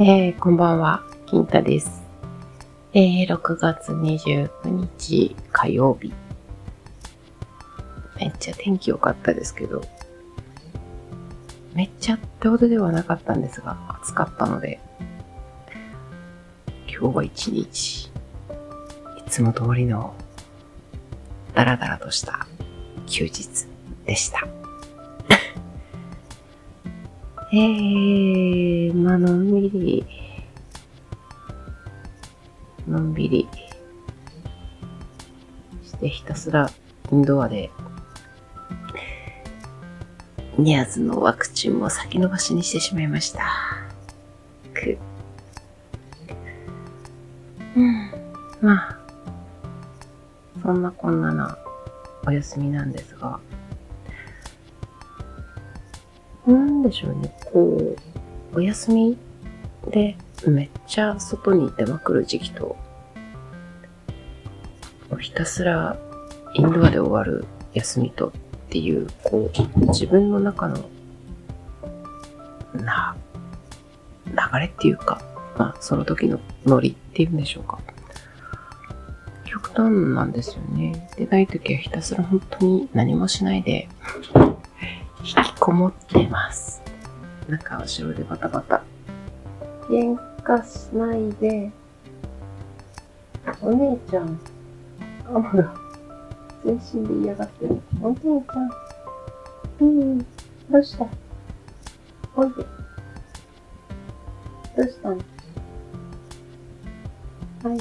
えー、こんばんは、金太です。えー、6月29日火曜日。めっちゃ天気良かったですけど、めっちゃってほどではなかったんですが、暑かったので、今日は一日、いつも通りの、ダラダラとした休日でした。えー、まあのんびり、のんびりしてひたすらインドアで、ニアズのワクチンも先延ばしにしてしまいました。く。うん。まあ、そんなこんななお休みなんですが、なんでしょうね、こう、お休みでめっちゃ外に出まくる時期と、ひたすらインドアで終わる休みとっていう、こう、自分の中の、な、流れっていうか、まあ、その時のノリっていうんでしょうか。極端なんですよね。でない時はひたすら本当に何もしないで、引きこもってます。なんか後ろでバタバタ。喧嘩しないで。お姉ちゃん。あら、全身で嫌がってる。お姉ちゃん。うん、どうした？おいで。どうしたの？はい。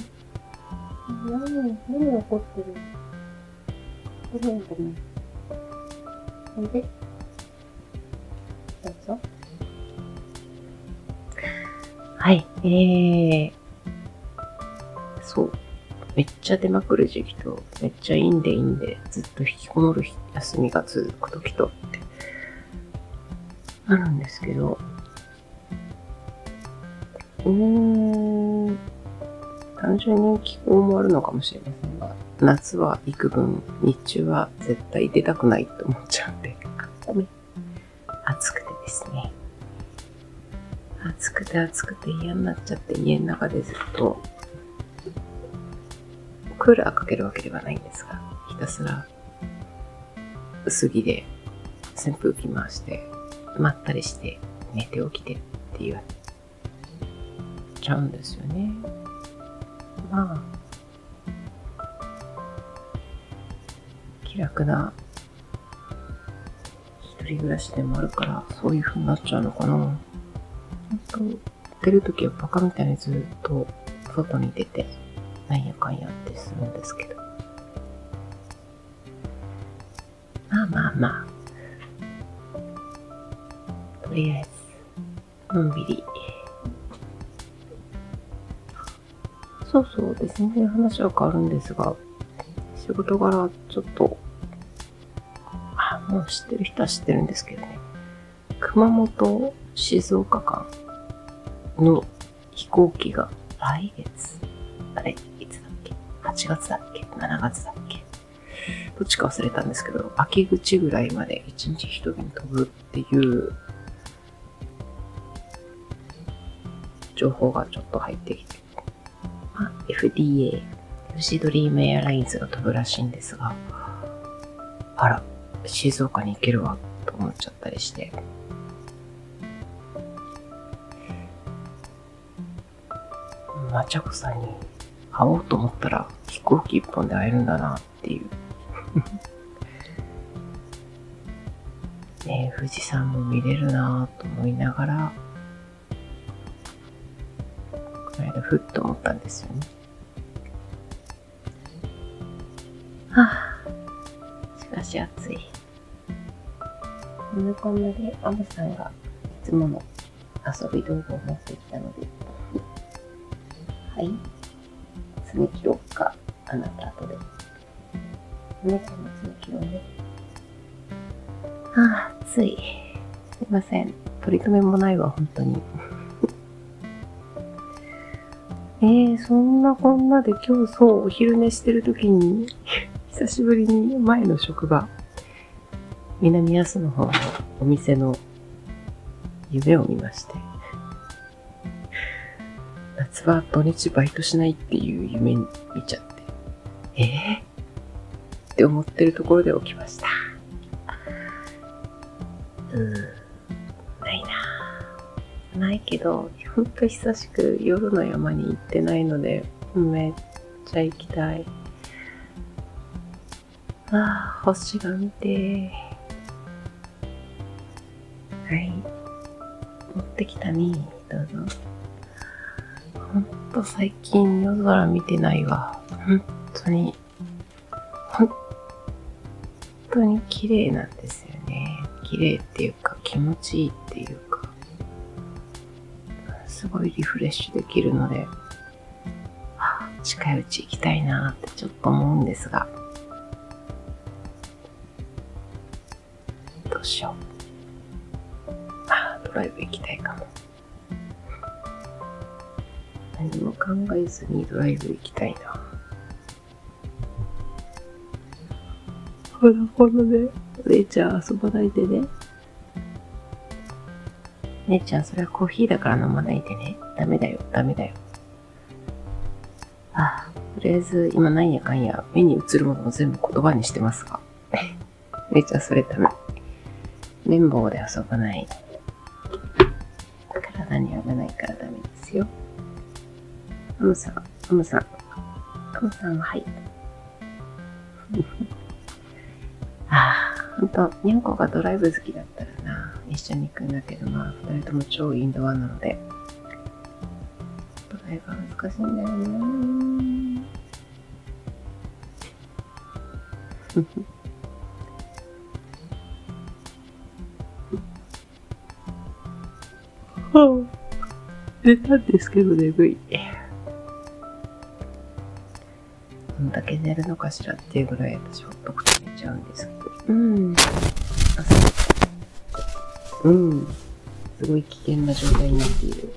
何、何怒ってる？ごめんごめん。おいで。はい、えー、そう。めっちゃ出まくる時期と、めっちゃいいんでいいんで、ずっと引きこもる休みが続く時とって、あるんですけど、うーん、単純に気候もあるのかもしれませんが、夏は幾分、日中は絶対出たくないと思っちゃうんで、ごめん。暑くてですね。暑くて暑くて嫌になっちゃって家の中でずっとクーラーかけるわけではないんですが、ひたすら薄着で扇風機回して、まったりして寝て起きてっていう、ちゃうんですよね。まあ、気楽な一人暮らしでもあるから、そういう風になっちゃうのかな。本当出るときはバカみたいにずっと外に出て、なんやかんやってするんですけど。まあまあまあ。とりあえず、のんびり。そうそうで全然話は変わるんですが、仕事柄ちょっと、あ、もう知ってる人は知ってるんですけどね。熊本静岡間の飛行機が来月、あれ、いつだっけ ?8 月だっけ ?7 月だっけ？どっちか忘れたんですけど、秋口ぐらいまで1日1便飛ぶっていう情報がちょっと入ってきて、まあ、FDA、ルシドリームエアラインズが飛ぶらしいんですが、あら、静岡に行けるわ、と思っちゃったりして、まちゃこさんに会おうと思ったら飛行機一本で会えるんだなっていう。ね、富士山も見れるなと思いながら、この間ふっと思ったんですよね。はあ、しかし暑い。こんなこんなで、アムさんがいつもの遊び道具を持ってきたので、はい。爪切ろうか。あなた後で。お姉ちゃんも爪切ろうね。ああ、暑い。すいません。取り留めもないわ、本当に。えー、そんなこんなで今日そう、お昼寝してる時に、久しぶりに前の職場、南安の方のお店の夢を見まして。は土日バイトしないっていう夢見ちゃって、ええー、って思ってるところで起きました。うん、ないなないけど、ほんと久しく夜の山に行ってないので、めっちゃ行きたい。ああ、星が見てはい。持ってきたね。どうぞ。ほんと最近夜空見てないわ。本当に、本当に綺麗なんですよね。綺麗っていうか気持ちいいっていうか、すごいリフレッシュできるので、近いうち行きたいなってちょっと思うんですが、どうしよう。あ、ドライブ行きたいかも。何も考えずにドライブ行きたいな。ほらほらね。姉ちゃん遊ばないでね。姉ちゃん、それはコーヒーだから飲まないでね。ダメだよ、ダメだよ。ああ、とりあえず今なんやかんや目に映るものを全部言葉にしてますが。姉ちゃん、それダメ。綿棒で遊ばない。体に危ないからダメですよ。アムさん、アムさん。アムさんは、はい。ああ、ほんと、にゃんこがドライブ好きだったらな、一緒に行くんだけど、まあ、二人とも超インドアなので、ドライブは難しいんだよね。はあ、出たんですけど眠い。んだけ寝るのかしらっていうぐらい私ほっとくと寝ちゃうんですけど。うん。うん。すごい危険な状態になっている。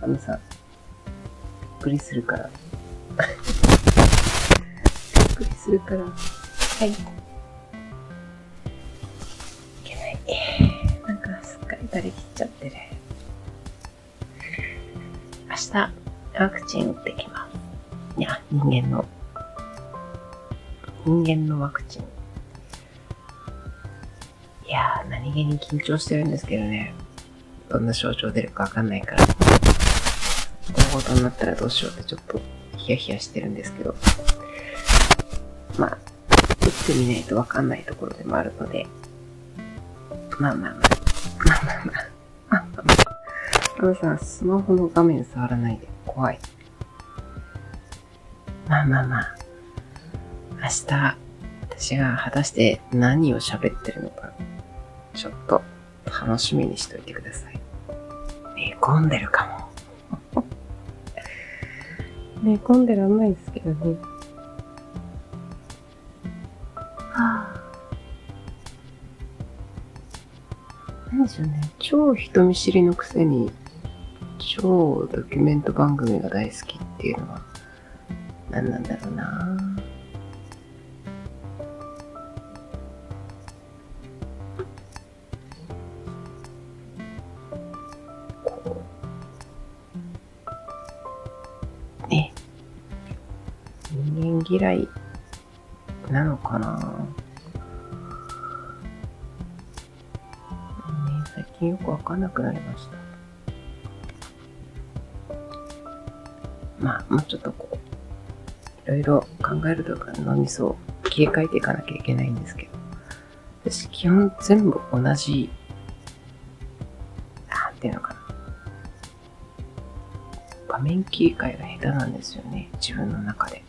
あのさ、びっくりするから。びっくりするから。はい。いけない。なんかすっかり垂れ切っちゃってる。明日、ワクチン打ってきます。いや、人間の人間のワクチン。いやー、何気に緊張してるんですけどね。どんな症状出るかわかんないから。大事になったらどうしようってちょっとヒヤヒヤしてるんですけど。まあ、打ってみないとわかんないところでもあるので。まあまあまあ。まあまあまあ。まあまあまあ。あのさ、スマホの画面触らないで。怖い。まあまあまあ。明日、私が果たして何を喋ってるのか、ちょっと楽しみにしといてください。寝込んでるかも。寝込んでらんないですけどね。はあ。何でしょうね。超人見知りのくせに、超ドキュメント番組が大好きっていうのは、何なんだろうな嫌いなのかな、ね、最近よくわかんなくなりました。まあ、もうちょっとこう、いろいろ考えるとか脳みそを切り替えていかなきゃいけないんですけど、私基本全部同じ、なんていうのかな。画面切り替えが下手なんですよね、自分の中で。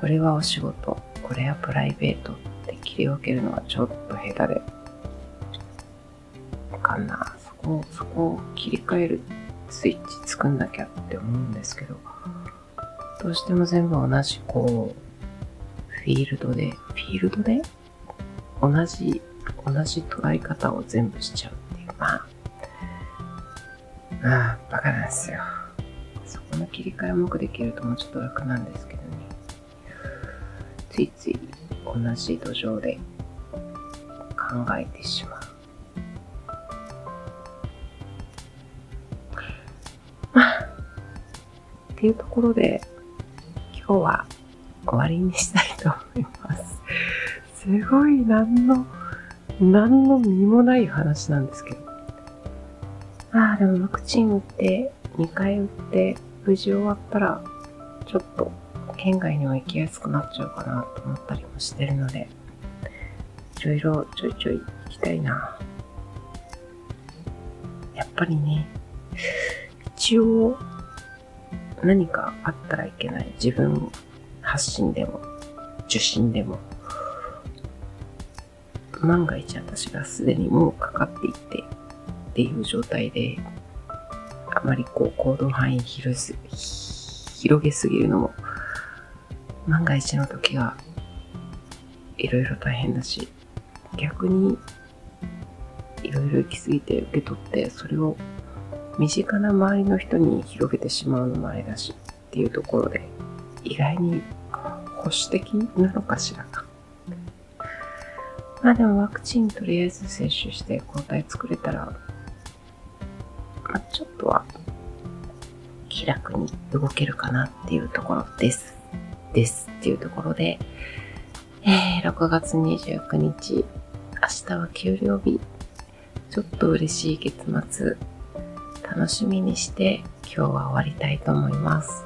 これはお仕事、これはプライベートって切り分けるのはちょっと下手でわ。かんな。そこ、そこを切り替えるスイッチ作んなきゃって思うんですけど、どうしても全部同じこう、フィールドで、フィールドで？同じ、同じ捉え方を全部しちゃうっていう。まあ、ああ、バカなんですよ。そこの切り替えをうまくできるともうちょっと楽なんですけど。ついつい同じ土壌で考えてしまう。っていうところで、今日は終わりにしたいと思います。すごい何の、何の身もない話なんですけど。ああ、でもワクチン打って、2回打って、無事終わったら、ちょっと県外にも行きやすくなっちゃうかなと思ったりもしてるので、いろいろちょいちょい行きたいな。やっぱりね、一応何かあったらいけない自分発信でも受信でも万が一私がすでにもうかかっていてっていう状態であまりこう行動範囲広す広げすぎるのも万が一の時がいろいろ大変だし逆にいろいろ行き過ぎて受け取ってそれを身近な周りの人に広げてしまうのもあれだしっていうところで意外に保守的なのかしらまあでもワクチンとりあえず接種して抗体作れたら、まあ、ちょっとは気楽に動けるかなっていうところです。ですっていうところで、えー、6月29日、明日は給料日、ちょっと嬉しい月末、楽しみにして今日は終わりたいと思います。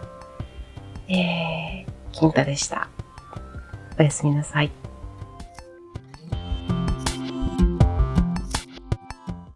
えー、金太でした。おやすみなさい。